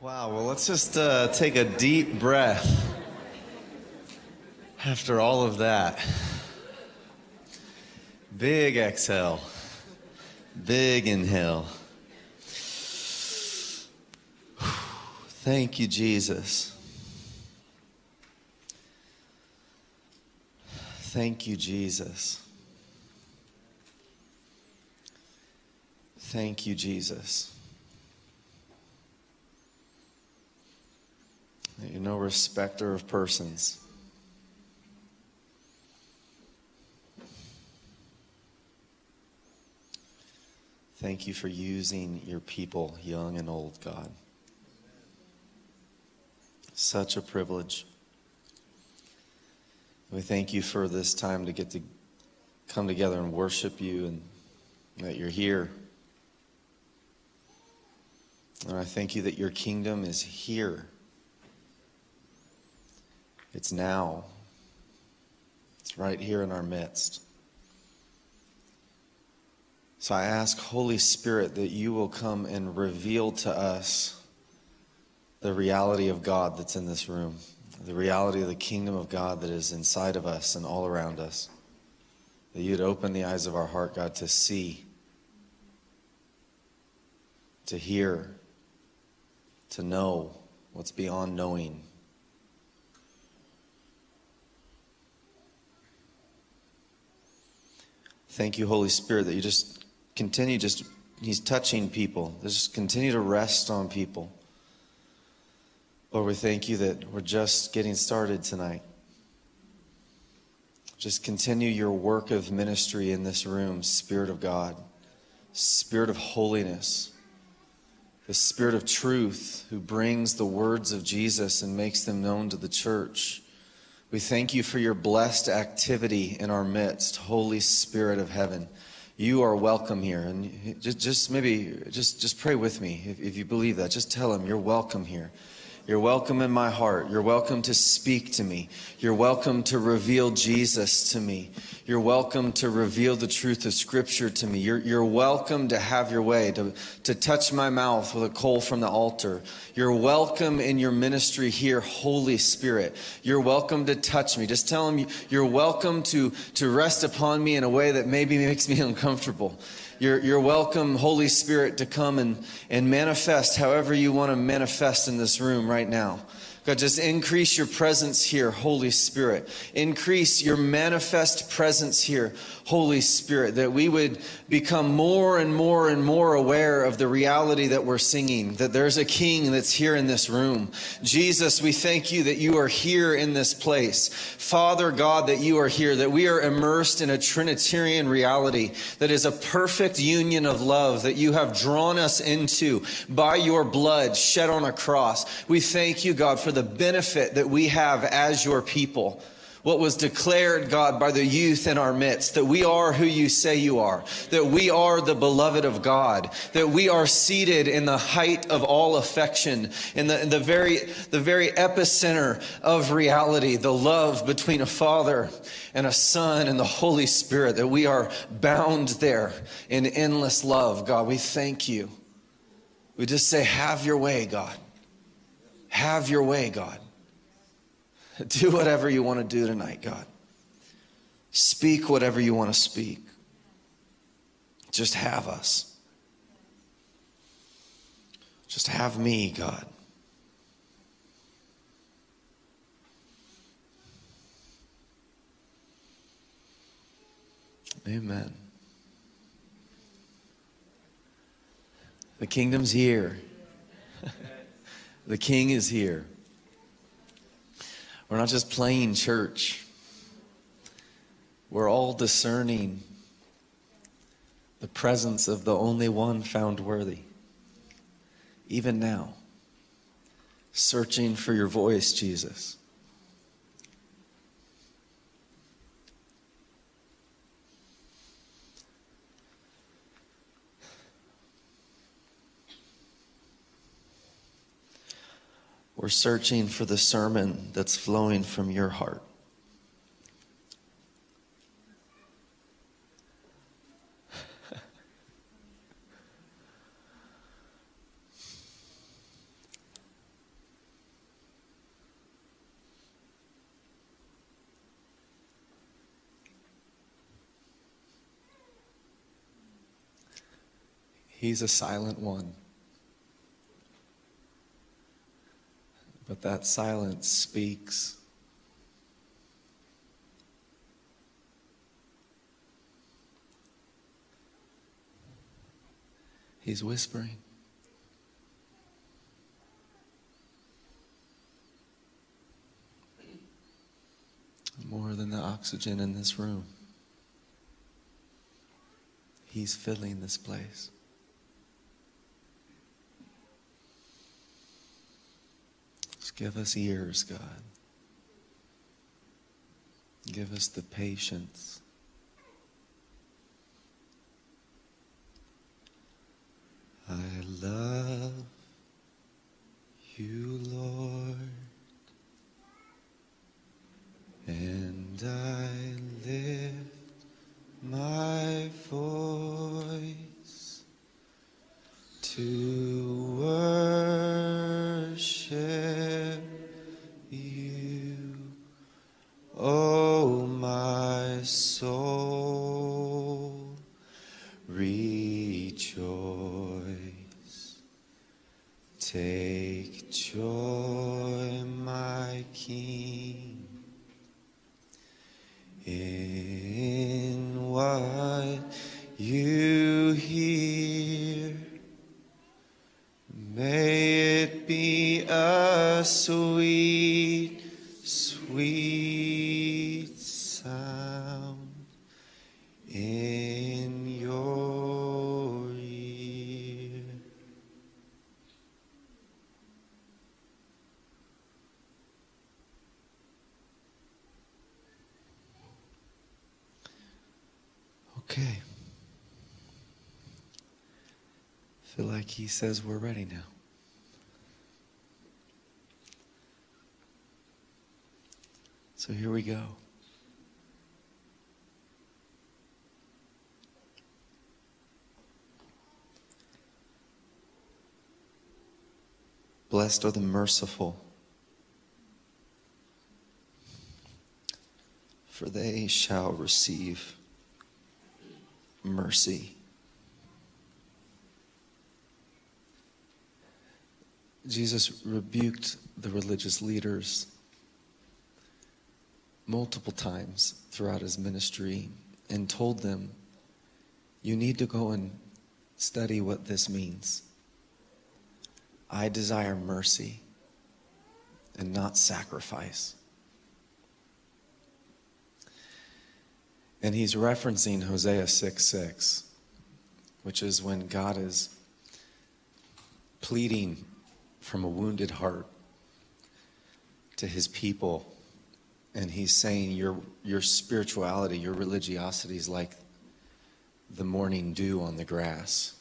Wow, well, let's just uh, take a deep breath after all of that. Big exhale, big inhale. Thank you, Jesus. Thank you, Jesus. Thank you, Jesus. You're no respecter of persons. Thank you for using your people, young and old, God. Such a privilege. We thank you for this time to get to come together and worship you and that you're here. And I thank you that your kingdom is here. It's now. It's right here in our midst. So I ask, Holy Spirit, that you will come and reveal to us the reality of God that's in this room, the reality of the kingdom of God that is inside of us and all around us. That you'd open the eyes of our heart, God, to see, to hear, to know what's beyond knowing. Thank you, Holy Spirit, that you just continue just He's touching people. Just continue to rest on people. Lord, we thank you that we're just getting started tonight. Just continue your work of ministry in this room, Spirit of God, Spirit of holiness, the Spirit of truth who brings the words of Jesus and makes them known to the church. We thank you for your blessed activity in our midst, Holy Spirit of heaven you are welcome here. And just, just maybe, just, just pray with me if, if you believe that. Just tell him you're welcome here. You're welcome in my heart. You're welcome to speak to me. You're welcome to reveal Jesus to me. You're welcome to reveal the truth of Scripture to me. You're, you're welcome to have your way, to, to touch my mouth with a coal from the altar. You're welcome in your ministry here, Holy Spirit. You're welcome to touch me. Just tell him you're welcome to, to rest upon me in a way that maybe makes me uncomfortable. You're, you're welcome, Holy Spirit, to come and, and manifest however you want to manifest in this room right now. God, just increase your presence here, Holy Spirit. Increase your manifest presence here, Holy Spirit, that we would become more and more and more aware of the reality that we're singing, that there's a king that's here in this room. Jesus, we thank you that you are here in this place. Father God, that you are here, that we are immersed in a Trinitarian reality that is a perfect union of love that you have drawn us into by your blood shed on a cross. We thank you, God, for the benefit that we have as your people. What was declared, God, by the youth in our midst, that we are who you say you are, that we are the beloved of God, that we are seated in the height of all affection, in the, in the, very, the very epicenter of reality, the love between a father and a son and the Holy Spirit, that we are bound there in endless love. God, we thank you. We just say, Have your way, God. Have your way, God. Do whatever you want to do tonight, God. Speak whatever you want to speak. Just have us. Just have me, God. Amen. The kingdom's here. The King is here. We're not just playing church, we're all discerning the presence of the only one found worthy. Even now, searching for your voice, Jesus. We're searching for the sermon that's flowing from your heart. He's a silent one. But that silence speaks. He's whispering. More than the oxygen in this room. He's filling this place. Give us ears, God. Give us the patience. I love says we're ready now. So here we go. Blessed are the merciful, for they shall receive mercy. Jesus rebuked the religious leaders multiple times throughout his ministry and told them, You need to go and study what this means. I desire mercy and not sacrifice. And he's referencing Hosea 6 6, which is when God is pleading from a wounded heart to his people. And he's saying, Your, your spirituality, your religiosity is like the morning dew on the grass.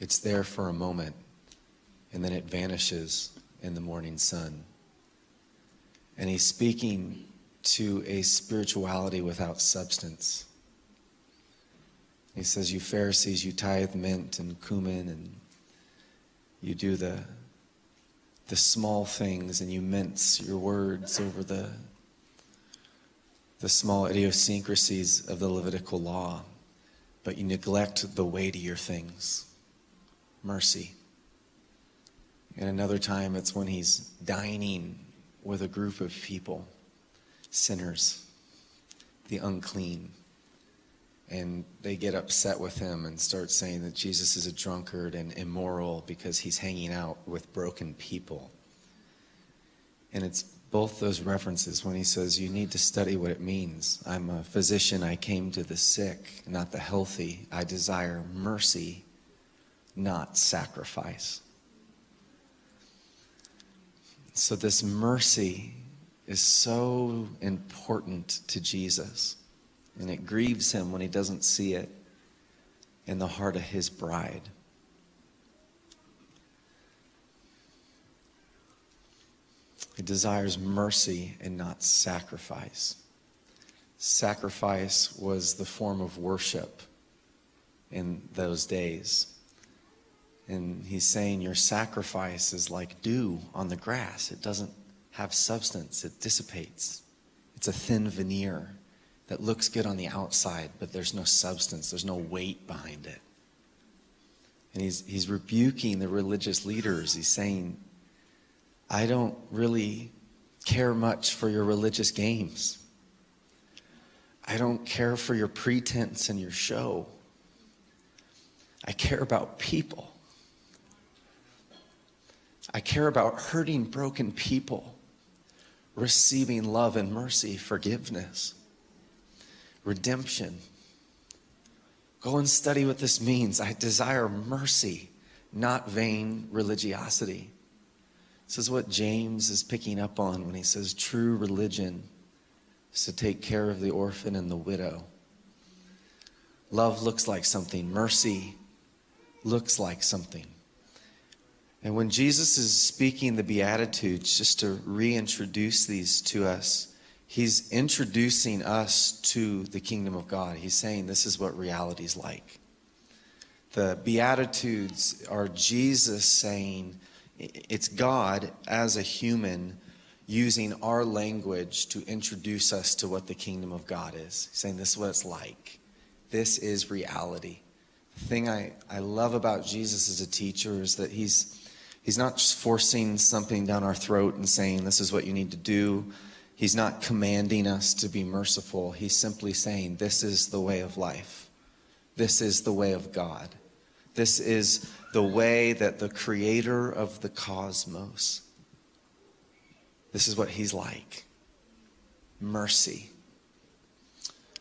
It's there for a moment, and then it vanishes in the morning sun. And he's speaking to a spirituality without substance. He says, You Pharisees, you tithe mint and cumin, and you do the, the small things, and you mince your words over the, the small idiosyncrasies of the Levitical law, but you neglect the weightier things mercy. And another time, it's when he's dining with a group of people sinners, the unclean. And they get upset with him and start saying that Jesus is a drunkard and immoral because he's hanging out with broken people. And it's both those references when he says, You need to study what it means. I'm a physician. I came to the sick, not the healthy. I desire mercy, not sacrifice. So, this mercy is so important to Jesus. And it grieves him when he doesn't see it in the heart of his bride. He desires mercy and not sacrifice. Sacrifice was the form of worship in those days. And he's saying your sacrifice is like dew on the grass. It doesn't have substance, it dissipates. It's a thin veneer that looks good on the outside, but there's no substance, there's no weight behind it. And he's, he's rebuking the religious leaders. He's saying, I don't really care much for your religious games. I don't care for your pretense and your show. I care about people. I care about hurting, broken people receiving love and mercy, forgiveness, redemption. Go and study what this means. I desire mercy, not vain religiosity. This is what James is picking up on when he says true religion is to take care of the orphan and the widow. Love looks like something, mercy looks like something. And when Jesus is speaking the Beatitudes, just to reintroduce these to us, he's introducing us to the kingdom of God. He's saying this is what reality is like. The Beatitudes are Jesus saying it's God as a human using our language to introduce us to what the kingdom of God is. He's saying this is what it's like. This is reality. The thing I, I love about Jesus as a teacher is that he's He's not just forcing something down our throat and saying, This is what you need to do. He's not commanding us to be merciful. He's simply saying, This is the way of life. This is the way of God. This is the way that the creator of the cosmos, this is what he's like mercy.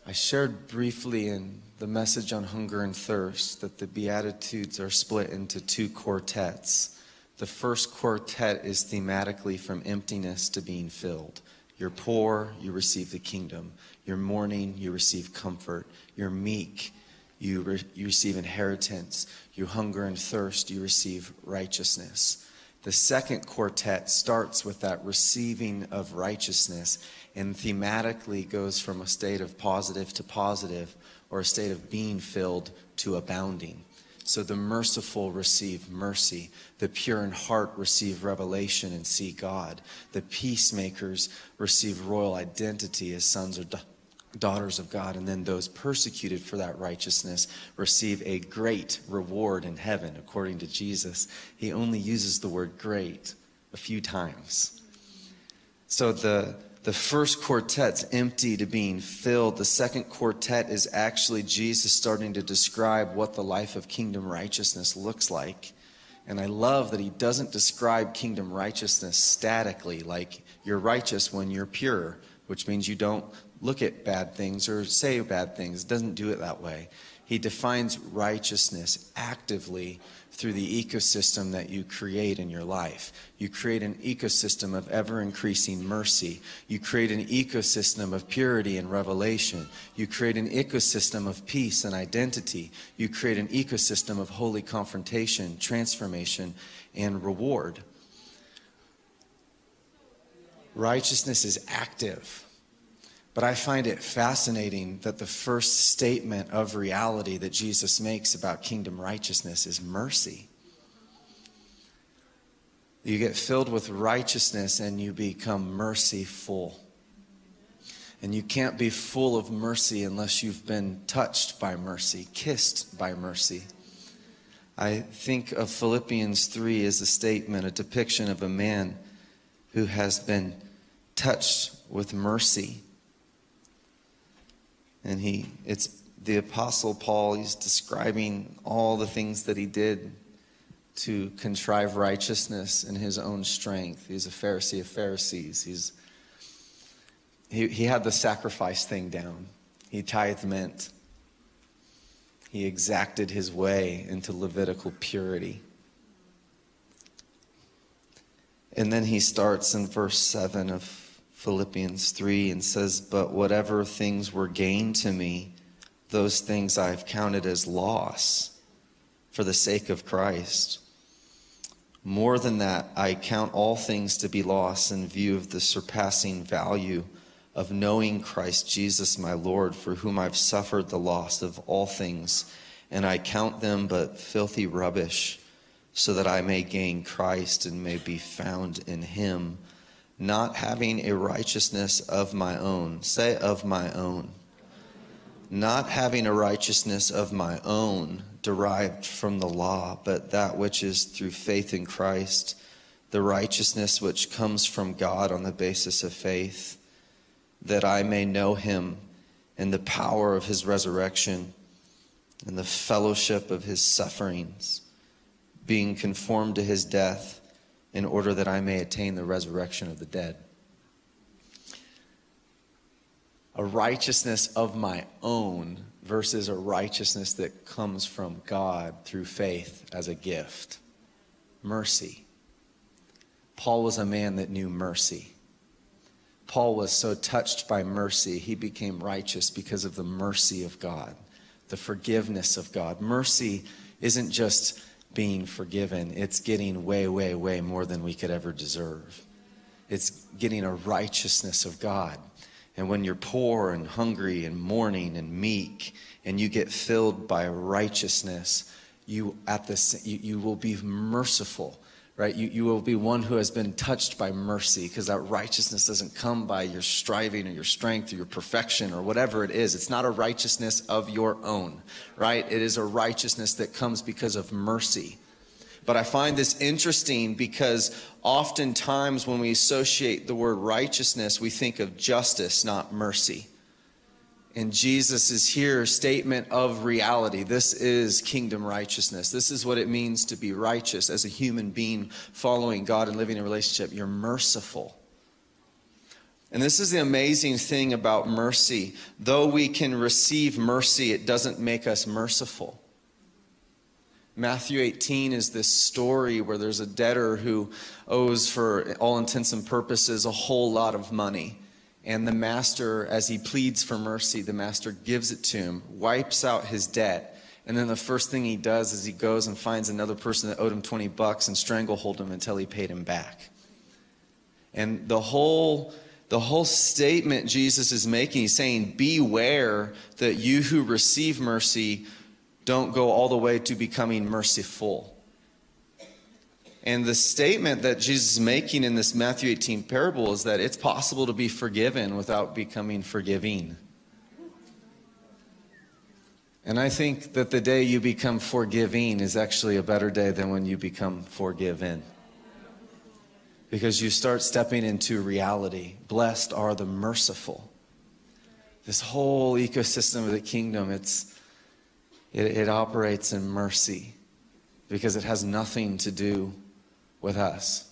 I shared briefly in the message on hunger and thirst that the Beatitudes are split into two quartets. The first quartet is thematically from emptiness to being filled. You're poor, you receive the kingdom. You're mourning, you receive comfort. You're meek, you, re- you receive inheritance. You hunger and thirst, you receive righteousness. The second quartet starts with that receiving of righteousness and thematically goes from a state of positive to positive or a state of being filled to abounding. So the merciful receive mercy. The pure in heart receive revelation and see God. The peacemakers receive royal identity as sons or da- daughters of God. And then those persecuted for that righteousness receive a great reward in heaven, according to Jesus. He only uses the word great a few times. So the the first quartet's empty to being filled. The second quartet is actually Jesus starting to describe what the life of kingdom righteousness looks like. And I love that he doesn't describe kingdom righteousness statically, like you're righteous when you're pure, which means you don't look at bad things or say bad things. It doesn't do it that way. He defines righteousness actively through the ecosystem that you create in your life. You create an ecosystem of ever increasing mercy. You create an ecosystem of purity and revelation. You create an ecosystem of peace and identity. You create an ecosystem of holy confrontation, transformation, and reward. Righteousness is active. But I find it fascinating that the first statement of reality that Jesus makes about kingdom righteousness is mercy. You get filled with righteousness and you become merciful. And you can't be full of mercy unless you've been touched by mercy, kissed by mercy. I think of Philippians 3 as a statement, a depiction of a man who has been touched with mercy and he it's the apostle paul he's describing all the things that he did to contrive righteousness in his own strength. He's a pharisee of pharisees. He's he, he had the sacrifice thing down. He tithed meant he exacted his way into levitical purity. And then he starts in verse 7 of Philippians 3 and says, But whatever things were gained to me, those things I've counted as loss for the sake of Christ. More than that, I count all things to be loss in view of the surpassing value of knowing Christ Jesus my Lord, for whom I've suffered the loss of all things, and I count them but filthy rubbish, so that I may gain Christ and may be found in him not having a righteousness of my own. Say, of my own. Not having a righteousness of my own derived from the law, but that which is through faith in Christ, the righteousness which comes from God on the basis of faith, that I may know him and the power of his resurrection and the fellowship of his sufferings, being conformed to his death, in order that I may attain the resurrection of the dead. A righteousness of my own versus a righteousness that comes from God through faith as a gift. Mercy. Paul was a man that knew mercy. Paul was so touched by mercy, he became righteous because of the mercy of God, the forgiveness of God. Mercy isn't just being forgiven, it's getting way, way, way more than we could ever deserve. It's getting a righteousness of God. And when you're poor and hungry and mourning and meek, and you get filled by righteousness, you at this you, you will be merciful right? You, you will be one who has been touched by mercy because that righteousness doesn't come by your striving or your strength or your perfection or whatever it is. It's not a righteousness of your own, right? It is a righteousness that comes because of mercy. But I find this interesting because oftentimes when we associate the word righteousness, we think of justice, not mercy. And Jesus is here, statement of reality. This is kingdom righteousness. This is what it means to be righteous as a human being following God and living in a relationship. You're merciful. And this is the amazing thing about mercy. Though we can receive mercy, it doesn't make us merciful. Matthew 18 is this story where there's a debtor who owes, for all intents and purposes, a whole lot of money. And the master, as he pleads for mercy, the master gives it to him, wipes out his debt. And then the first thing he does is he goes and finds another person that owed him 20 bucks and stranglehold him until he paid him back. And the whole the whole statement Jesus is making, he's saying, Beware that you who receive mercy don't go all the way to becoming merciful. And the statement that Jesus is making in this Matthew 18 parable is that it's possible to be forgiven without becoming forgiving. And I think that the day you become forgiving is actually a better day than when you become forgiven. Because you start stepping into reality. Blessed are the merciful. This whole ecosystem of the kingdom, it's, it, it operates in mercy because it has nothing to do with us.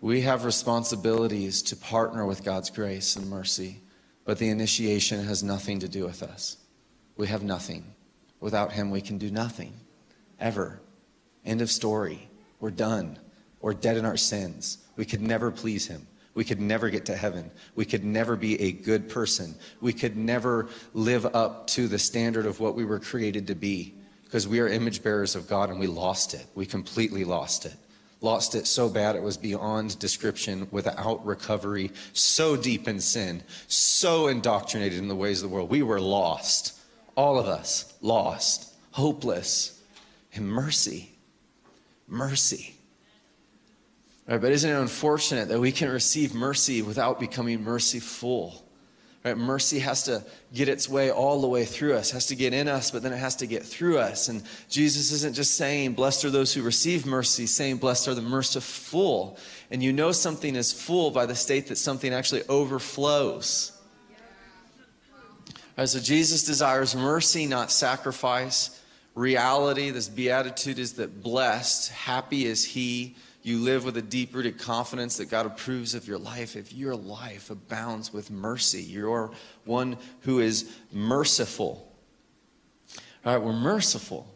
We have responsibilities to partner with God's grace and mercy, but the initiation has nothing to do with us. We have nothing. Without Him, we can do nothing, ever. End of story. We're done. We're dead in our sins. We could never please Him. We could never get to heaven. We could never be a good person. We could never live up to the standard of what we were created to be because we are image bearers of God and we lost it. We completely lost it lost it so bad it was beyond description without recovery, so deep in sin, so indoctrinated in the ways of the world. We were lost. All of us lost, hopeless, and mercy. Mercy. Right, but isn't it unfortunate that we can receive mercy without becoming merciful? Right? Mercy has to get its way all the way through us, has to get in us, but then it has to get through us. And Jesus isn't just saying, Blessed are those who receive mercy, saying, Blessed are the merciful. And you know something is full by the state that something actually overflows. Right, so Jesus desires mercy, not sacrifice. Reality, this beatitude is that blessed, happy is he you live with a deep rooted confidence that God approves of your life, if your life abounds with mercy, you're one who is merciful. All right, we're merciful.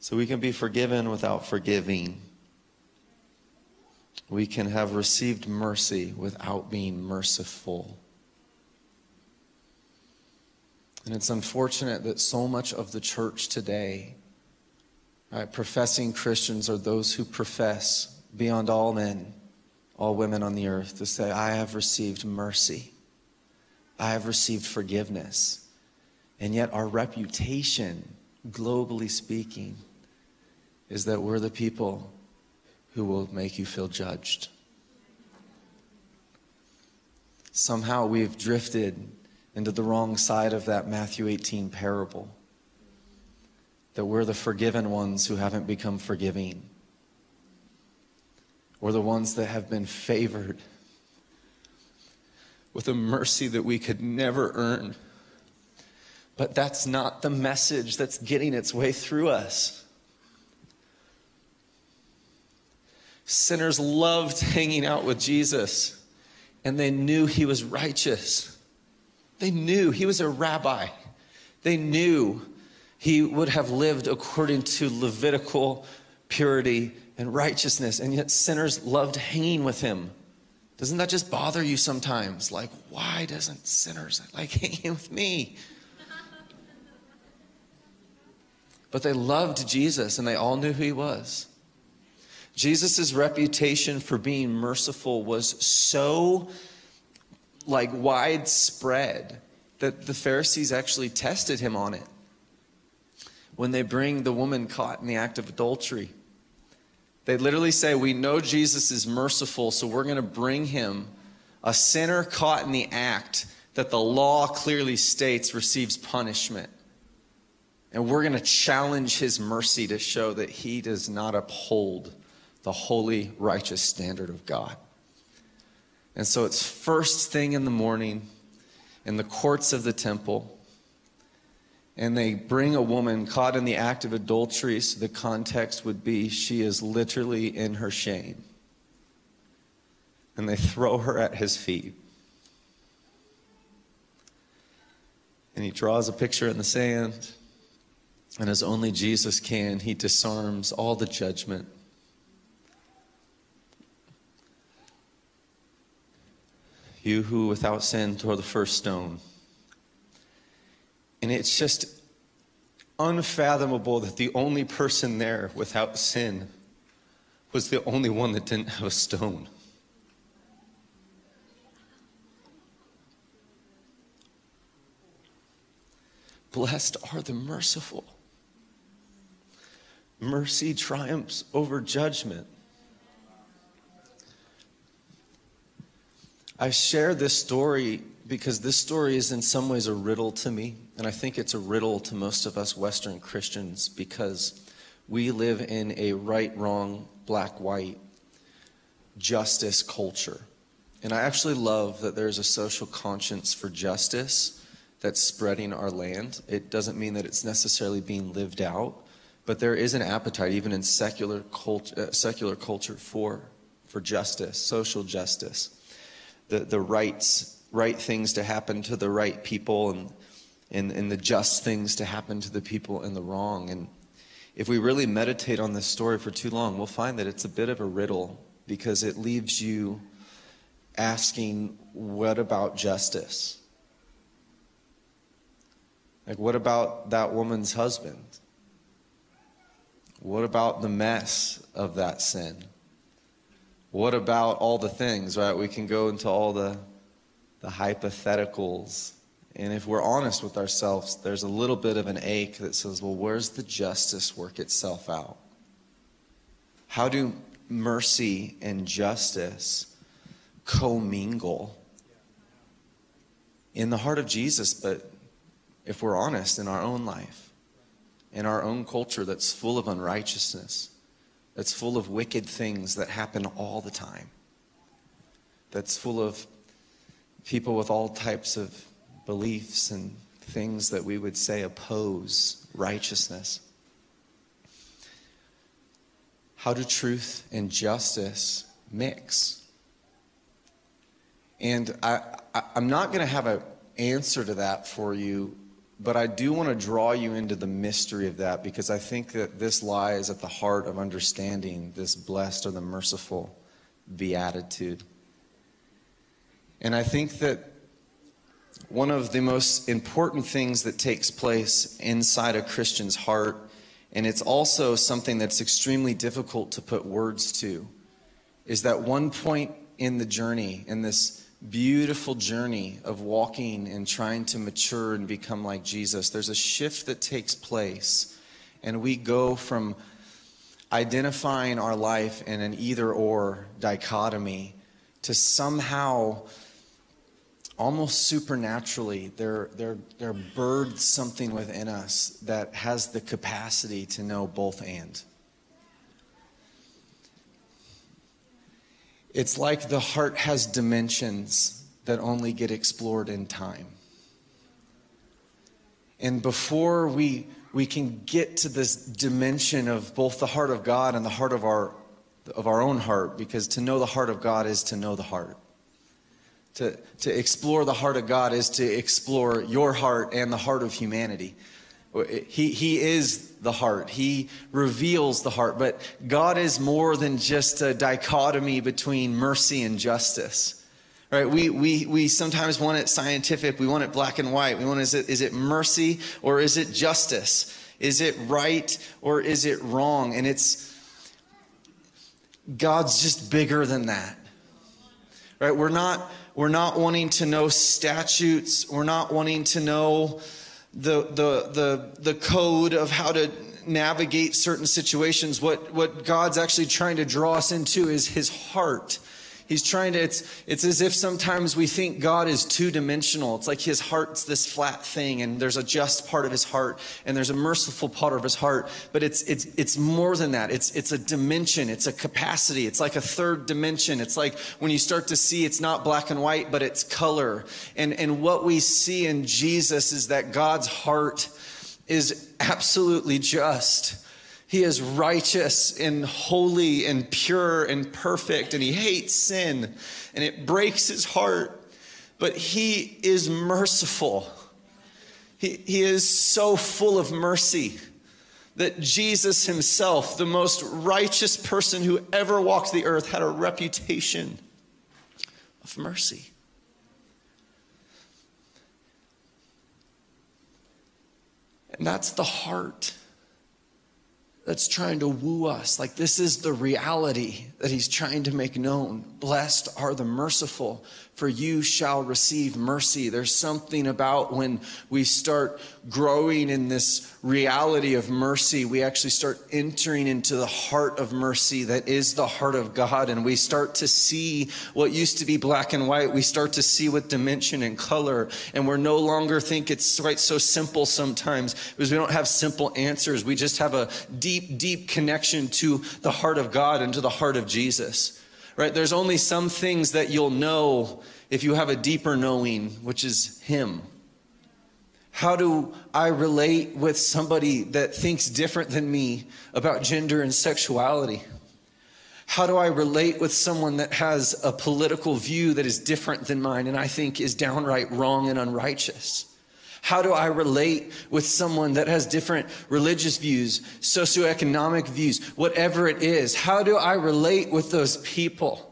So we can be forgiven without forgiving. We can have received mercy without being merciful. And it's unfortunate that so much of the church today, right, professing Christians are those who profess beyond all men, all women on the earth, to say, I have received mercy, I have received forgiveness. And yet, our reputation, globally speaking, is that we're the people who will make you feel judged. Somehow we've drifted into the wrong side of that Matthew 18 parable. That we're the forgiven ones who haven't become forgiving. We're the ones that have been favored with a mercy that we could never earn. But that's not the message that's getting its way through us. Sinners loved hanging out with Jesus, and they knew he was righteous. They knew he was a rabbi. They knew he would have lived according to Levitical purity and righteousness, and yet sinners loved hanging with him. Doesn't that just bother you sometimes? Like, why doesn't sinners like hanging with me? But they loved Jesus and they all knew who he was. Jesus' reputation for being merciful was so like widespread that the Pharisees actually tested him on it. When they bring the woman caught in the act of adultery, they literally say, We know Jesus is merciful, so we're going to bring him a sinner caught in the act that the law clearly states receives punishment. And we're going to challenge his mercy to show that he does not uphold the holy, righteous standard of God. And so it's first thing in the morning in the courts of the temple and they bring a woman caught in the act of adultery, so the context would be she is literally in her shame. And they throw her at his feet. And he draws a picture in the sand, and as only Jesus can, he disarms all the judgment. You who without sin tore the first stone. And it's just unfathomable that the only person there without sin was the only one that didn't have a stone. Blessed are the merciful. Mercy triumphs over judgment. I share this story because this story is in some ways a riddle to me. And I think it's a riddle to most of us Western Christians because we live in a right, wrong, black, white justice culture. And I actually love that there's a social conscience for justice that's spreading our land. It doesn't mean that it's necessarily being lived out, but there is an appetite, even in secular, cult, uh, secular culture, for, for justice, social justice, the, the rights right things to happen to the right people and, and, and the just things to happen to the people in the wrong. And if we really meditate on this story for too long, we'll find that it's a bit of a riddle because it leaves you asking, what about justice? Like, what about that woman's husband? What about the mess of that sin? What about all the things, right? We can go into all the the hypotheticals. And if we're honest with ourselves, there's a little bit of an ache that says, well, where's the justice work itself out? How do mercy and justice commingle in the heart of Jesus, but if we're honest, in our own life, in our own culture that's full of unrighteousness, that's full of wicked things that happen all the time, that's full of people with all types of beliefs and things that we would say oppose righteousness. How do truth and justice mix? And I, am not going to have an answer to that for you, but I do want to draw you into the mystery of that because I think that this lies at the heart of understanding this blessed or the merciful beatitude. And I think that one of the most important things that takes place inside a Christian's heart, and it's also something that's extremely difficult to put words to, is that one point in the journey, in this beautiful journey of walking and trying to mature and become like Jesus, there's a shift that takes place. And we go from identifying our life in an either or dichotomy to somehow almost supernaturally, there, there, there birthed something within us that has the capacity to know both and. It's like the heart has dimensions that only get explored in time. And before we, we can get to this dimension of both the heart of God and the heart of our, of our own heart, because to know the heart of God is to know the heart. To, to explore the heart of God is to explore your heart and the heart of humanity. Eh, he, he is the heart. He reveals the heart. But God is more than just a dichotomy between mercy and justice. Right? We, we, we sometimes want it scientific. We want it black and white. We want is it, is it mercy or is it justice? Is it right or is it wrong? And it's, God's just bigger than that. Right? We're not, we're not wanting to know statutes. We're not wanting to know the, the, the, the code of how to navigate certain situations. What, what God's actually trying to draw us into is his heart. He's trying to, it's, it's as if sometimes we think God is two dimensional. It's like his heart's this flat thing, and there's a just part of his heart, and there's a merciful part of his heart. But it's, it's, it's more than that. It's, it's a dimension, it's a capacity. It's like a third dimension. It's like when you start to see it's not black and white, but it's color. And, and what we see in Jesus is that God's heart is absolutely just. He is righteous and holy and pure and perfect, and he hates sin, and it breaks his heart. But he is merciful. He, he is so full of mercy that Jesus himself, the most righteous person who ever walked the earth, had a reputation of mercy. And that's the heart that's trying to woo us. Like, this is the reality that he's trying to make known. Blessed are the merciful, for you shall receive mercy. There's something about when we start growing in this reality of mercy, we actually start entering into the heart of mercy that is the heart of God. And we start to see what used to be black and white. We start to see with dimension and color. And we're no longer think it's quite so simple sometimes because we don't have simple answers. We just have a deep, deep connection to the heart of God and to the heart of Jesus right? There's only some things that you'll know if you have a deeper knowing, which is Him. How do I relate with somebody that thinks different than me about gender and sexuality? How do I relate with someone that has a political view that is different than mine and I think is downright wrong and unrighteous? How do I relate with someone that has different religious views, socioeconomic views, whatever it is? How do I relate with those people?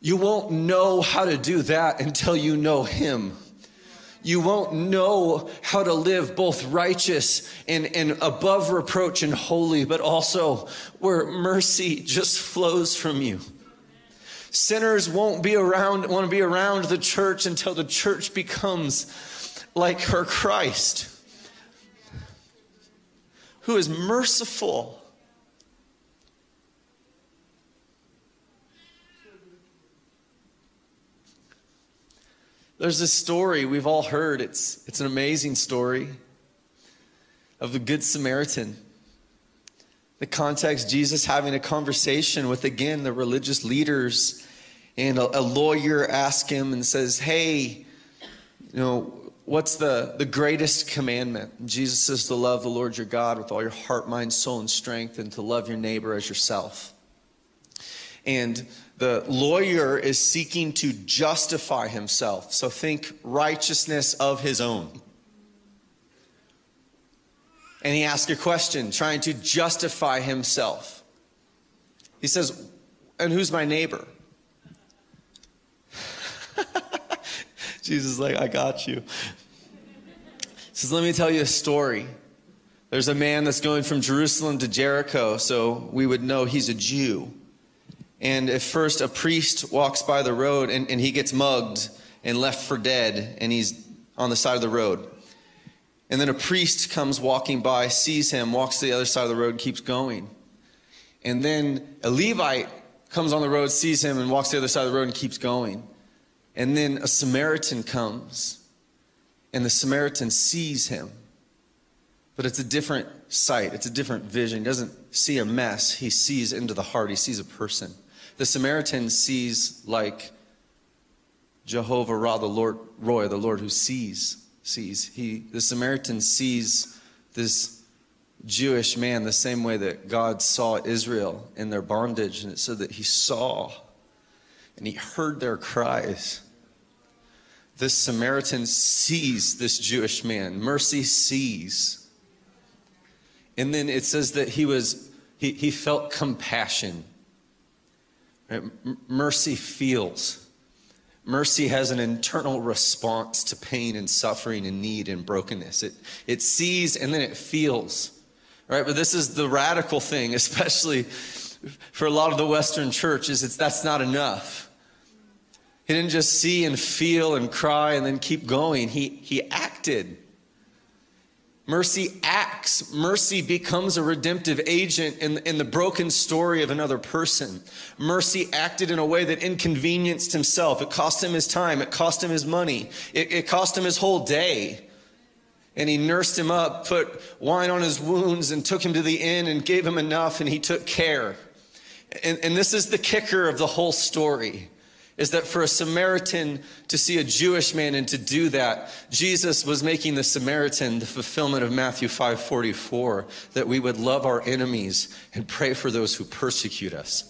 You won't know how to do that until you know Him. You won't know how to live both righteous and, and above reproach and holy, but also where mercy just flows from you. Sinners won't be around, want to be around the church until the church becomes like her Christ, who is merciful. There's this story we've all heard. It's, it's an amazing story of the Good Samaritan. The context Jesus having a conversation with, again, the religious leaders and a, a lawyer asks him and says, Hey, you know, what's the, the greatest commandment? And Jesus says to love the Lord your God with all your heart, mind, soul, and strength, and to love your neighbor as yourself. And the lawyer is seeking to justify himself. So think righteousness of his own. And he asks a question, trying to justify himself. He says, And who's my neighbor? Jesus is like, I got you. He says, Let me tell you a story. There's a man that's going from Jerusalem to Jericho, so we would know he's a Jew. And at first, a priest walks by the road and, and he gets mugged and left for dead, and he's on the side of the road. And then a priest comes walking by, sees him, walks to the other side of the road, keeps going. And then a Levite comes on the road, sees him, and walks to the other side of the road and keeps going. And then a Samaritan comes, and the Samaritan sees him. But it's a different sight, it's a different vision. He doesn't see a mess, he sees into the heart, he sees a person. The Samaritan sees like Jehovah Ra, the Lord Roi, the Lord who sees, sees. He the Samaritan sees this Jewish man the same way that God saw Israel in their bondage, and it said that he saw and he heard their cries. This Samaritan sees this Jewish man. Mercy sees. And then it says that he was he, he felt compassion. Right? Mercy feels. Mercy has an internal response to pain and suffering and need and brokenness. It, it sees and then it feels. Right? But this is the radical thing, especially for a lot of the Western churches, it's that's not enough. He didn't just see and feel and cry and then keep going. He, he acted. Mercy acts. Mercy becomes a redemptive agent in, in the broken story of another person. Mercy acted in a way that inconvenienced himself. It cost him his time. It cost him his money. It, it cost him his whole day. And he nursed him up, put wine on his wounds, and took him to the inn and gave him enough, and he took care. And, and this is the kicker of the whole story is that for a Samaritan to see a Jewish man and to do that, Jesus was making the Samaritan the fulfillment of Matthew 5:44 that we would love our enemies and pray for those who persecute us.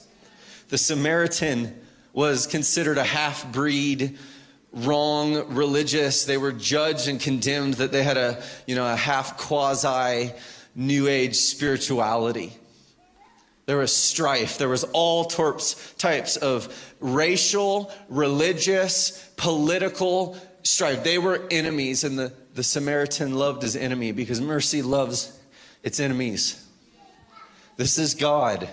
The Samaritan was considered a half-breed, wrong religious. They were judged and condemned that they had a, you know, a half quasi new age spirituality. There was strife. There was all types of racial, religious, political strife. They were enemies, and the, the Samaritan loved his enemy because mercy loves its enemies. This is God.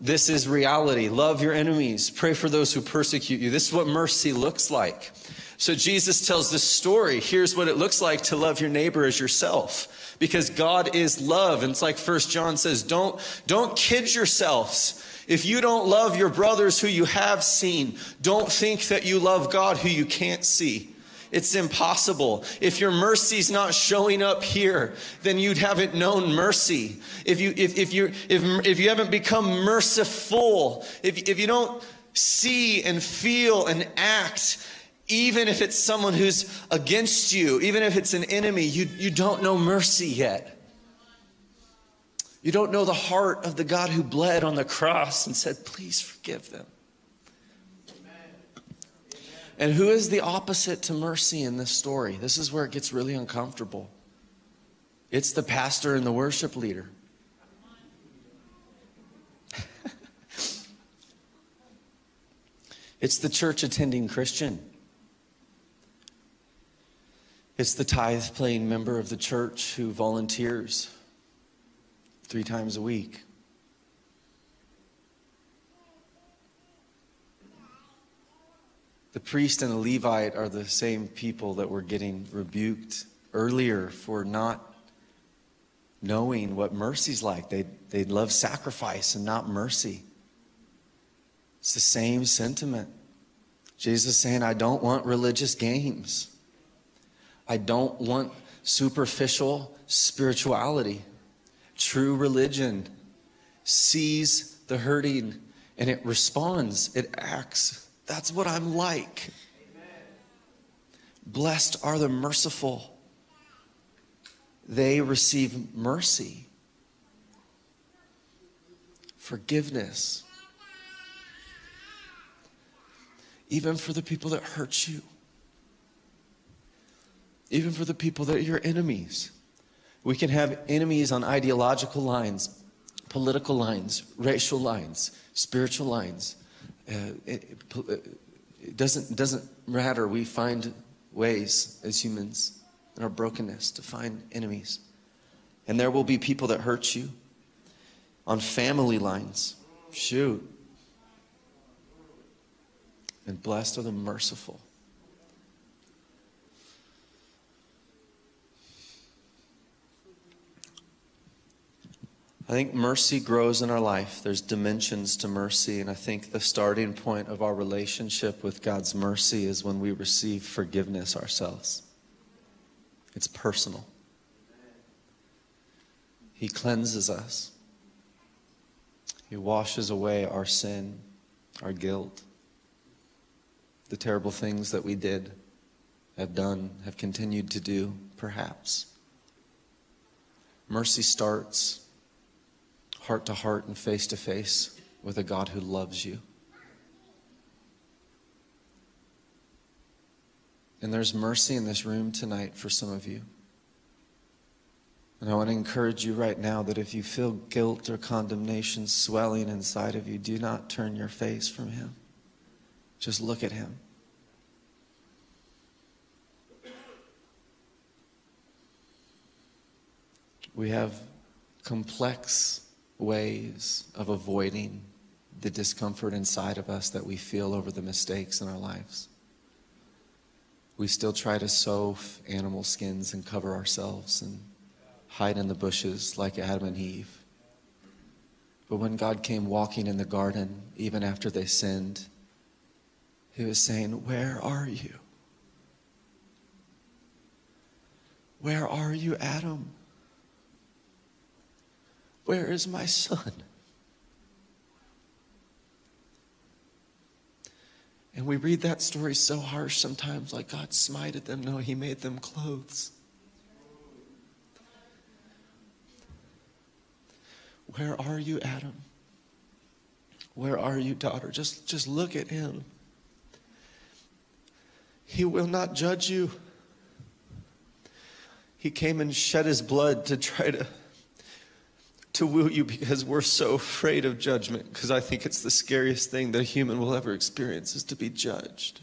This is reality. Love your enemies. Pray for those who persecute you. This is what mercy looks like. So Jesus tells this story. Here's what it looks like to love your neighbor as yourself. Because God is love. And it's like First John says, don't, don't kid yourselves. If you don't love your brothers who you have seen, don't think that you love God who you can't see. It's impossible. If your mercy's not showing up here, then you'd haven't known mercy. If you if, if you if if you haven't become merciful, if if you don't see and feel and act even if it's someone who's against you, even if it's an enemy, you, you don't know mercy yet. You don't know the heart of the God who bled on the cross and said, Please forgive them. And who is the opposite to mercy in this story? This is where it gets really uncomfortable. It's the pastor and the worship leader. it's the church attending Christian. It's the tithe paying member of the church who volunteers three times a week. The priest and the Levite are the same people that were getting rebuked earlier for not knowing what mercy's like. They, they love sacrifice and not mercy. It's the same sentiment. Jesus saying, I don't want religious games. I don't want superficial spirituality. True religion sees the hurting and it responds, it acts. That's what I'm like. Blessed are the merciful, they receive mercy, forgiveness, even for the people that hurt you even for the people that are your enemies. We can have enemies on ideological lines, political lines, racial lines, spiritual lines. Uh, it, it doesn't, doesn't matter. We find ways as humans in our brokenness to find enemies. And there will be people that hurt you on family lines. Shoot. And blessed are the merciful. I think mercy grows in our life. There's dimensions to mercy, and I think the starting point of our relationship with God's mercy is when we receive forgiveness ourselves. It's personal. He cleanses us, He washes away our sin, our guilt, the terrible things that we did, have done, have continued to do, perhaps. Mercy starts heart to heart and face to face with a God who loves you. And there's mercy in this room tonight for some of you. And I want to encourage you right now that if you feel guilt or condemnation swelling inside of you, do not turn your face from Him. Just look at Him. We have complex ways of avoiding the discomfort inside of us that we feel over the mistakes in our lives. We still try to sew animal skins and cover ourselves and hide in the bushes like Adam and Eve. But when God came walking in the garden, even after they sinned, He was saying, Where are you? Where are you, Adam? Where is my son? And we read that story so harsh sometimes, like God smited them. No, He made them clothes. Where are you, Adam? Where are you, daughter? Just, just look at him. He will not judge you. He came and shed his blood to try to to woo you because we're so afraid of judgment because I think it's the scariest thing that a human will ever experience is to be judged.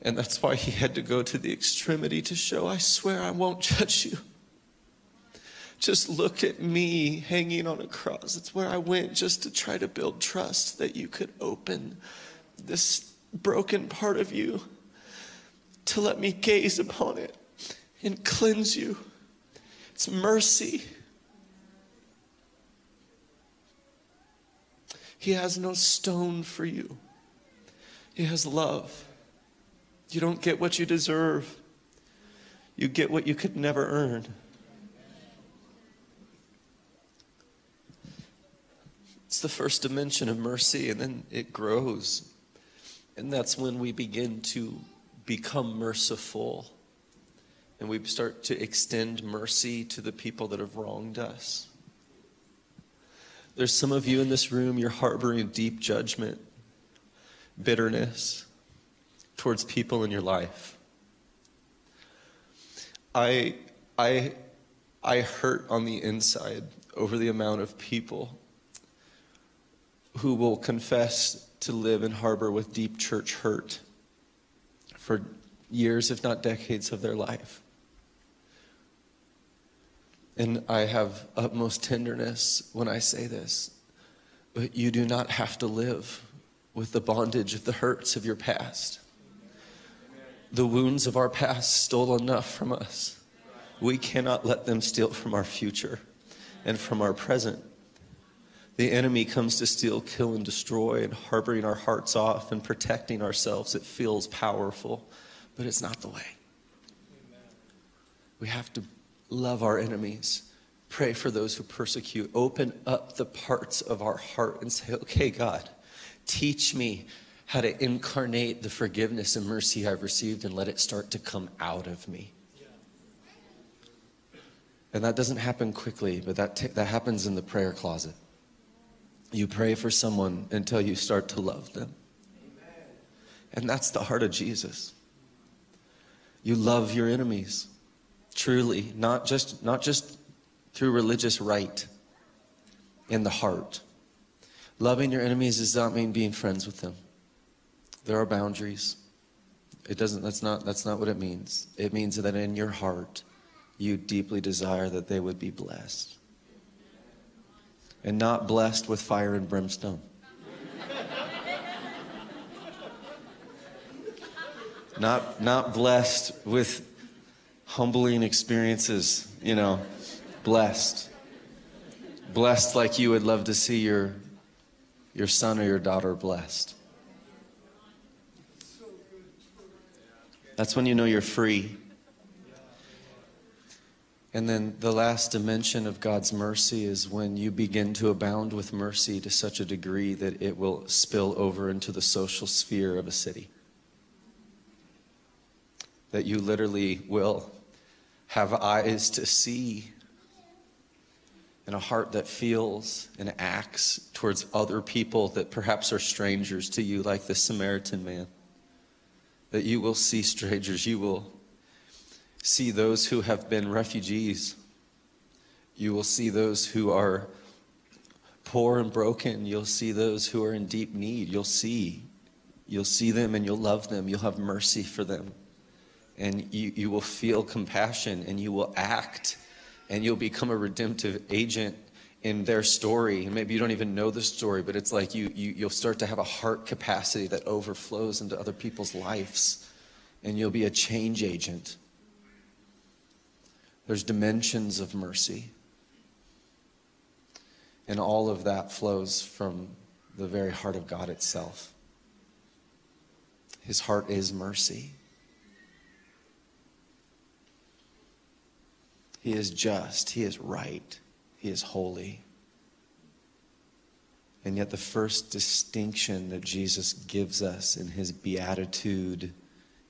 And that's why he had to go to the extremity to show, I swear I won't judge you. Just look at me hanging on a cross. It's where I went just to try to build trust that you could open this broken part of you to let me gaze upon it and cleanse you. It's mercy. He has no stone for you, He has love. You don't get what you deserve, you get what you could never earn. It's the first dimension of mercy, and then it grows. And that's when we begin to become merciful and we start to extend mercy to the people that have wronged us. There's some of you in this room, you're harboring deep judgment, bitterness towards people in your life. I, I, I hurt on the inside over the amount of people who will confess to live and harbor with deep church hurt for years, if not decades, of their life. And I have utmost tenderness when I say this. But you do not have to live with the bondage of the hurts of your past. The wounds of our past stole enough from us. We cannot let them steal from our future and from our present. The enemy comes to steal, kill, and destroy, and harboring our hearts off and protecting ourselves. It feels powerful, but it's not the way. We have to love our enemies, pray for those who persecute, open up the parts of our heart and say, okay, God, teach me how to incarnate the forgiveness and mercy I've received and let it start to come out of me. And that doesn't happen quickly, but that, t- that happens in the prayer closet. You pray for someone until you start to love them. And that's the heart of Jesus. You love your enemies truly, not just, not just through religious rite in the heart. Loving your enemies does not mean being friends with them. There are boundaries. It doesn't, that's not, that's not what it means. It means that in your heart, you deeply desire that they would be blessed. And not blessed with fire and brimstone. not, not blessed with humbling experiences, you know, Blessed. Blessed like you would love to see your, your son or your daughter blessed. That's when you know you're free. And then the last dimension of God's mercy is when you begin to abound with mercy to such a degree that it will spill over into the social sphere of a city. That you literally will have eyes to see and a heart that feels and acts towards other people that perhaps are strangers to you, like the Samaritan man. That you will see strangers, you will see those who have been refugees. You will see those who are poor and broken. You'll see those who are in deep need. You'll see. You'll see them and you'll love them. You'll have mercy for them. And you, you will feel compassion and you will act and you'll become a redemptive agent in their story. And maybe you don't even know the story, but it's like you, you, you'll start to have a heart capacity that overflows into other people's lives. And you'll be a change agent. There's dimensions of mercy. And all of that flows from the very heart of God itself. His heart is mercy. He is just. He is right. He is holy. And yet, the first distinction that Jesus gives us in his beatitude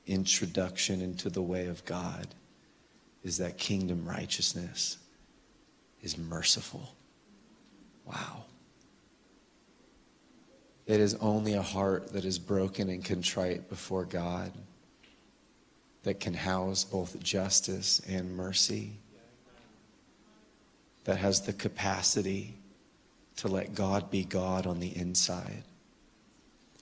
introduction into the way of God is that kingdom righteousness is merciful. Wow. It is only a heart that is broken and contrite before God that can house both justice and mercy, that has the capacity to let God be God on the inside,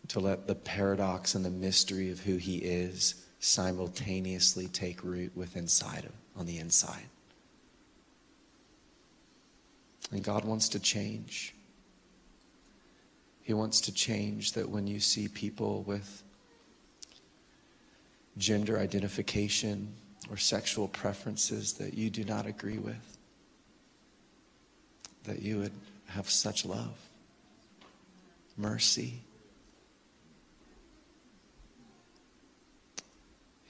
to let the paradox and the mystery of who He is simultaneously take root within inside on the inside. And God wants to change. He wants to change that when you see people with gender identification or sexual preferences that you do not agree with, that you would have such love, mercy,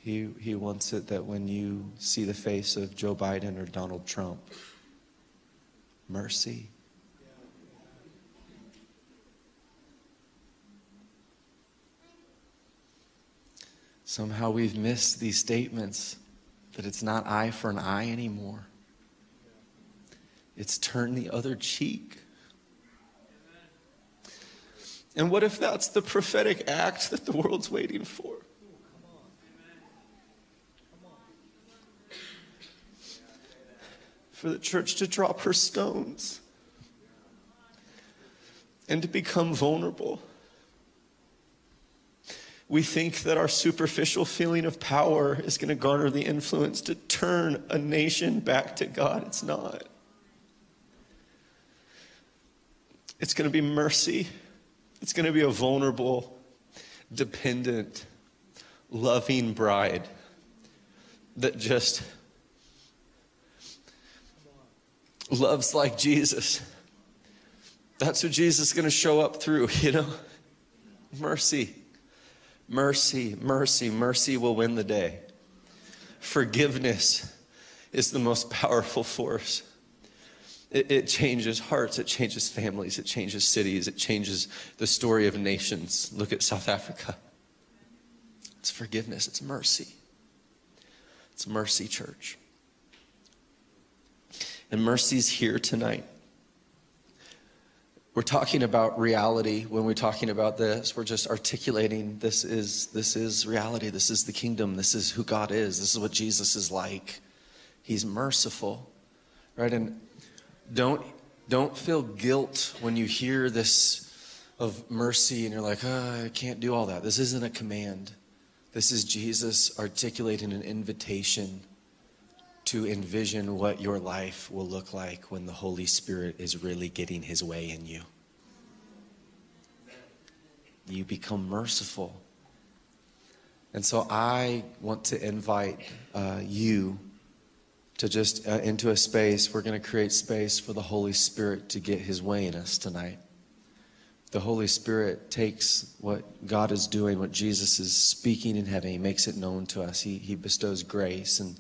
He, he wants it that when you see the face of Joe Biden or Donald Trump, mercy. Somehow we've missed these statements that it's not eye for an eye anymore. It's turn the other cheek. And what if that's the prophetic act that the world's waiting for? for the church to drop her stones and to become vulnerable. We think that our superficial feeling of power is going to garner the influence to turn a nation back to God. It's not. It's going to be mercy. It's going to be a vulnerable, dependent, loving bride that just loves like Jesus. That's who Jesus is going to show up through, you know? Mercy, mercy, mercy, mercy will win the day. Forgiveness is the most powerful force. It, it, changes hearts, it changes families, it changes cities, it changes the story of nations. Look at South Africa. It's forgiveness, it's mercy. It's mercy, church. And mercy's here tonight. We're talking about reality when we're talking about this. We're just articulating this is this is reality. This is the kingdom. This is who God is. This is what Jesus is like. He's merciful. Right? And don't don't feel guilt when you hear this of mercy and you're like, oh, I can't do all that. This isn't a command. This is Jesus articulating an invitation to envision what your life will look like when the Holy Spirit is really getting his way in you. You become merciful. And so I want to invite uh, you to just uh, into a space. We're going to create space for the Holy Spirit to get his way in us tonight. The Holy Spirit takes what God is doing, what Jesus is speaking in heaven, he makes it known to us. He, he bestows grace. And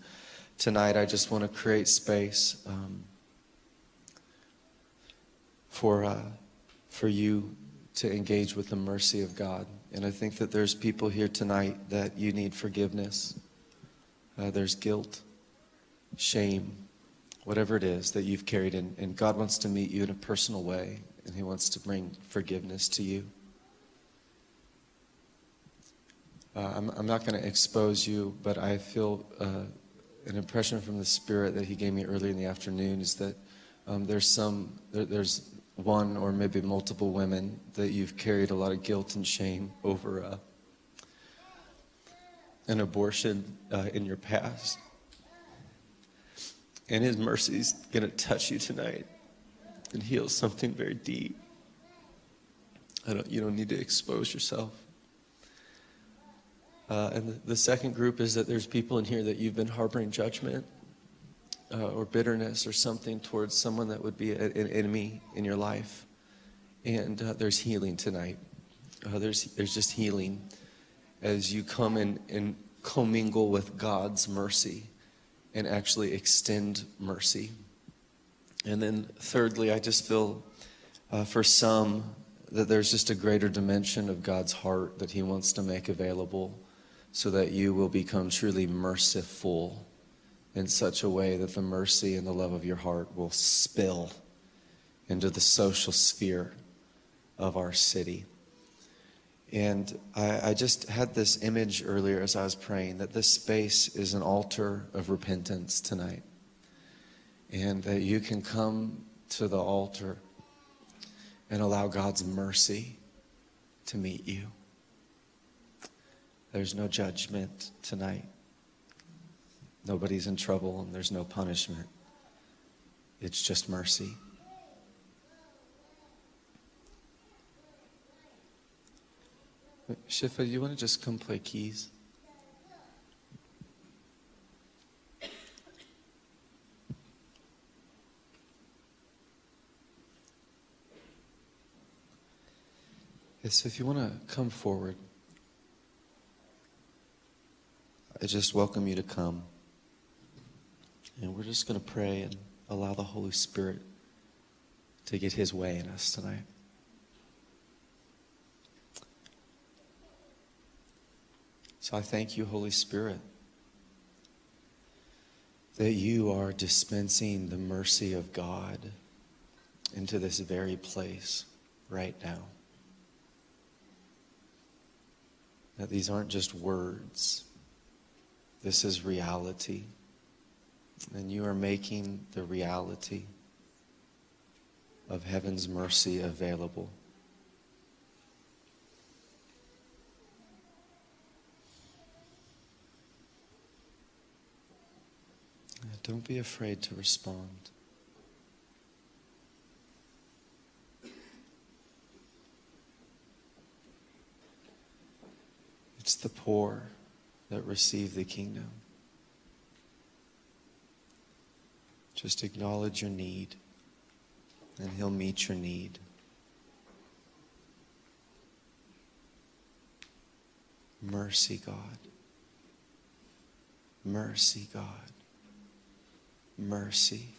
tonight, I just want to create space um, for, uh, for you to engage with the mercy of God. And I think that there's people here tonight that you need forgiveness. Uh, there's guilt, shame, whatever it is that you've carried. in, and God wants to meet you in a personal way, and He wants to bring forgiveness to you. Uh, I'm, I'm, not going to expose you, but I feel uh, an impression from the Spirit that He gave me earlier in the afternoon is that um, there's some, there, there's one or maybe multiple women that you've carried a lot of guilt and shame over uh, an abortion uh, in your past. And His mercy is going to touch you tonight and heal something very deep. Don't, you don't need to expose yourself. Uh, and the, the second group is that there's people in here that you've been harboring judgment uh, or bitterness or something towards someone that would be a, an enemy in your life. And uh, there's healing tonight. Uh, there's, there's just healing as you come and, and commingle with God's mercy and actually extend mercy. And then, thirdly, I just feel uh, for some that there's just a greater dimension of God's heart that He wants to make available so that you will become truly merciful in such a way that the mercy and the love of your heart will spill into the social sphere of our city. And I, I, just had this image earlier as I was praying that this space is an altar of repentance tonight. And that you can come to the altar and allow God's mercy to meet you. There's no judgment tonight. Nobody's in trouble and there's no punishment. It's just mercy. Shifa, you want to just come play keys? Yes, if you want to come forward, I just welcome you to come. And we're just going to pray and allow the Holy Spirit to get his way in us tonight. So I thank you, Holy Spirit, that you are dispensing the mercy of God into this very place right now. That these aren't just words, this is reality. And you are making the reality of heaven's mercy available. Don't be afraid to respond. It's the poor that receive the kingdom. Just acknowledge your need, and He'll meet your need. Mercy, God. Mercy, God. Mercy.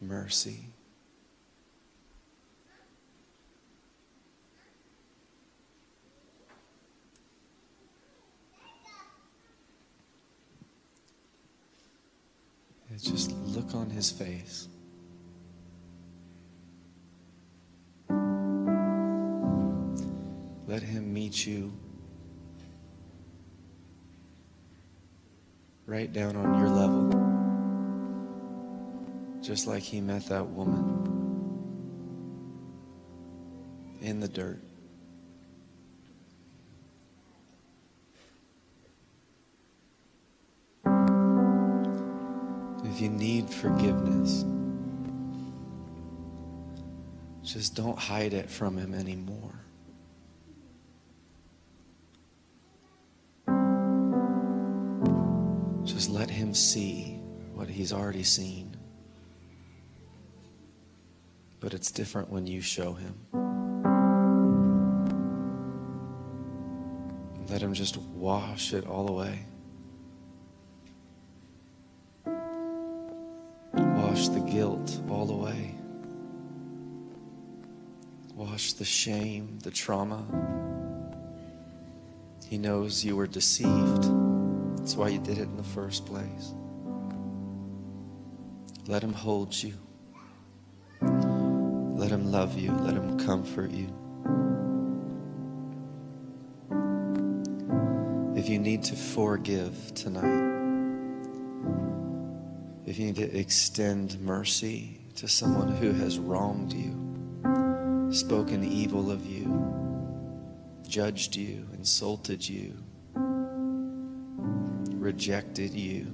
Mercy. just look on his face. Let him meet you right down on your level, just like he met that woman in the dirt. If you need forgiveness, just don't hide it from Him anymore. Just let Him. see what he's already seen. But it's different when you show him. Let him just wash it all away. Wash the guilt all away. Wash the shame, the trauma. He knows you were deceived. That's why you did it in the first place. Let Him hold you. Let Him love you. Let Him comfort you. If you need to forgive tonight, if you need to extend mercy to someone who has wronged you, spoken evil of you, judged you, insulted you, rejected you,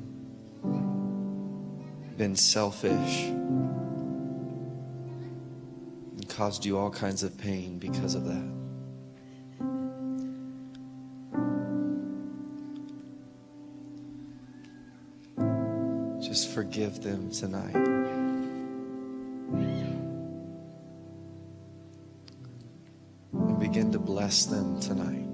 been selfish, and caused you all kinds of pain because of that. Just forgive them tonight. And begin to bless them tonight.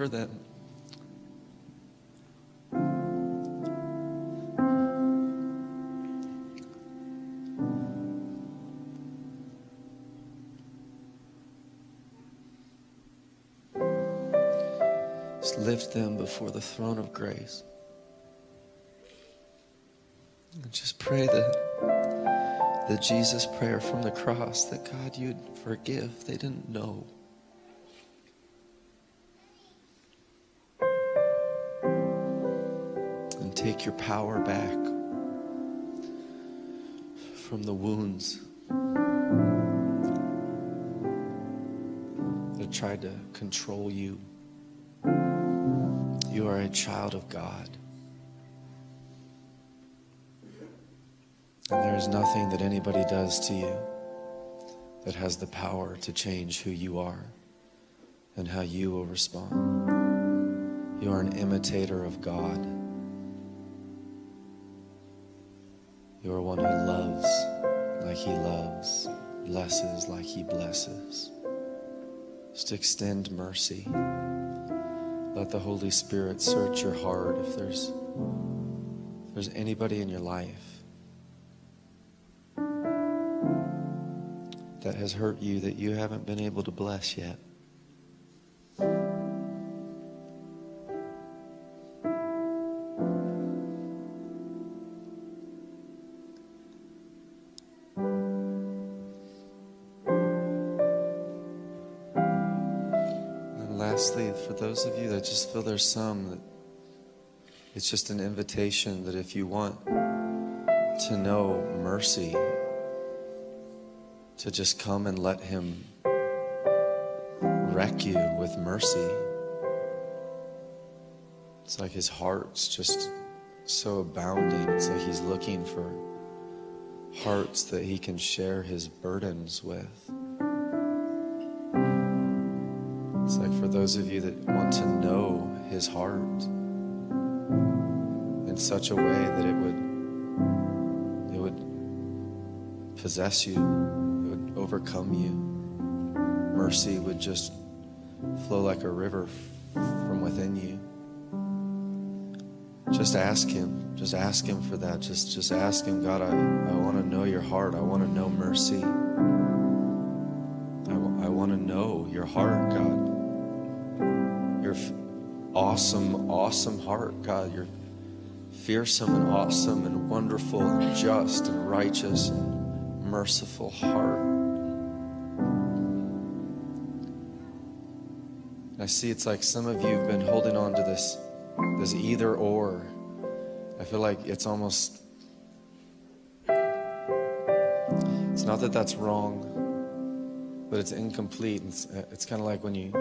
Would them. Just lift them before the throne of grace. And just pray that the Jesus prayer from the cross that God you'd forgive. They didn't know. Take your power back from the wounds that tried to control you. You are a child of God. And there is nothing that anybody does to you that has the power to change who you are and how you will respond. You are an imitator of God. You are one who loves like He loves, blesses like He blesses. Just extend mercy. Let the Holy Spirit search your heart if there's if there's anybody in your life that has hurt you that you haven't been able to bless yet. There's some that it's just an invitation that if you want to know mercy, to just come and let Him wreck you with mercy. It's like His heart's just so abounding. It's like He's looking for hearts that He can share His burdens with. It's like for those of you that want to know His heart in such a way that it would it would possess you it would overcome you. Mercy would just flow like a river from within you. Just ask Him. Just ask Him for that. Just, just ask Him, God, I, I want to know your heart. I want to know mercy. I, I want to know your heart, God. Your awesome, awesome heart, God. Your fearsome and awesome and wonderful and just and righteous and merciful heart. And I see it's like some of you have been holding on to this, this either or. I feel like it's almost, it's not that that's wrong, but it's incomplete. It's, it's kind of like when you,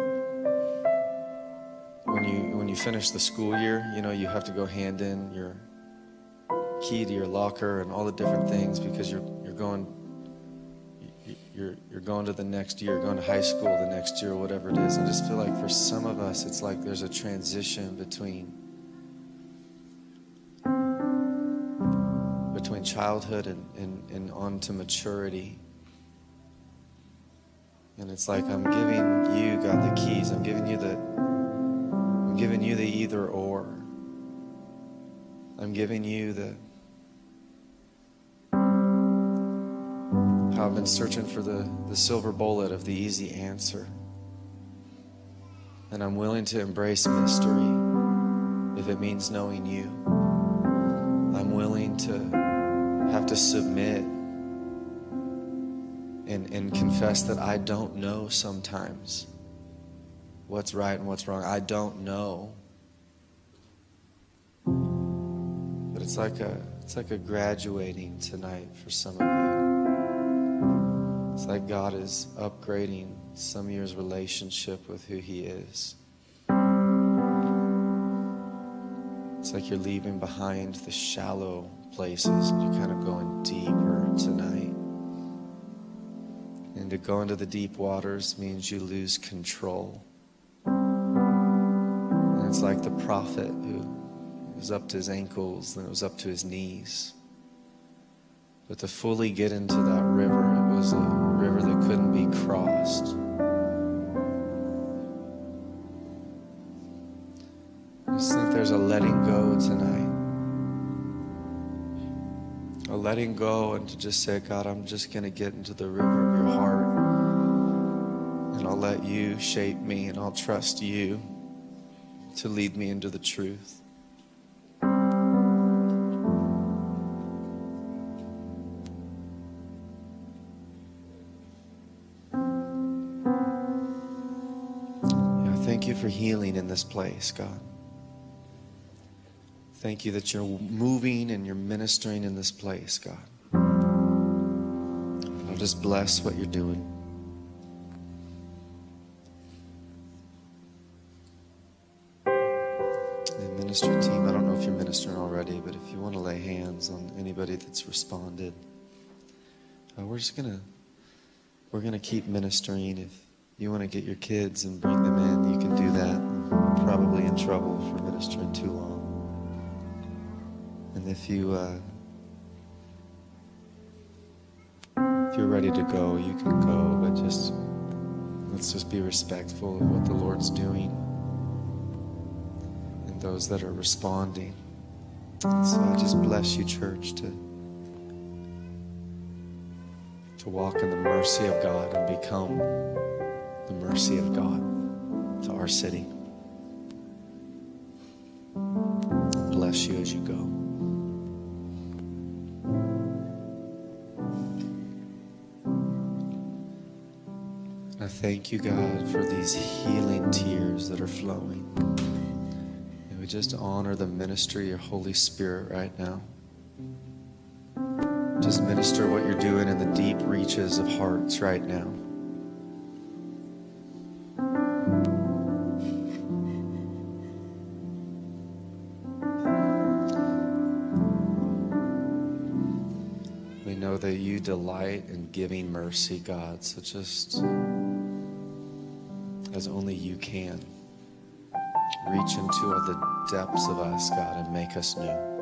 when you, when you finish the school year, you know, you have to go hand in your, key to your locker and all the different things because you're you're going you're you're going to the next year, going to high school the next year, or whatever it is. I just feel like for some of us, it's like there's a transition between between childhood and, and, and on to maturity. And it's like I'm giving you, God, the keys. I'm giving you the giving you the either or. I'm giving you the how I've been searching for the, the silver bullet of the easy answer. And I'm willing to embrace mystery if it means knowing you. I'm willing to have to submit and, and confess that I don't know sometimes what's right and what's wrong. I don't know. But it's like a it's like a graduating tonight for some of you. It's like God is upgrading some of your relationship with who He is. It's like you're leaving behind the shallow places and you're kind of going deeper tonight. And to go into the deep waters means you lose control. It's like the prophet who was up to his ankles, then it was up to his knees. But to fully get into that river, it was a river that couldn't be crossed. I just think there's a letting go tonight. A letting go and to just say, God, I'm just going to get into the river of your heart. And I'll let you shape me and I'll trust you to lead me into the truth. Thank you for healing in this place, God. Thank you that you're moving and you're ministering in this place, God. I'll just bless what you're doing. Ministry team, I don't know if you're ministering already, but if you want to lay hands on anybody that's responded, uh, we're just gonna we're gonna keep ministering. If you want to get your kids and bring them in, you can do that. We're probably in trouble for ministering too long. And if you uh, if you're ready to go, you can go. But just let's just be respectful of what the Lord's doing those that are responding. So I just bless you, church, to to walk in the mercy of God and become the mercy of God to our city. Bless you as you go. I thank you, God, for these healing tears that are flowing. Just honor the ministry of Holy Spirit right now. Just minister what you're doing in the deep reaches of hearts right now. We know that you delight in giving mercy, God. So just as only you can, reach into all the depths of us, God, and make us new.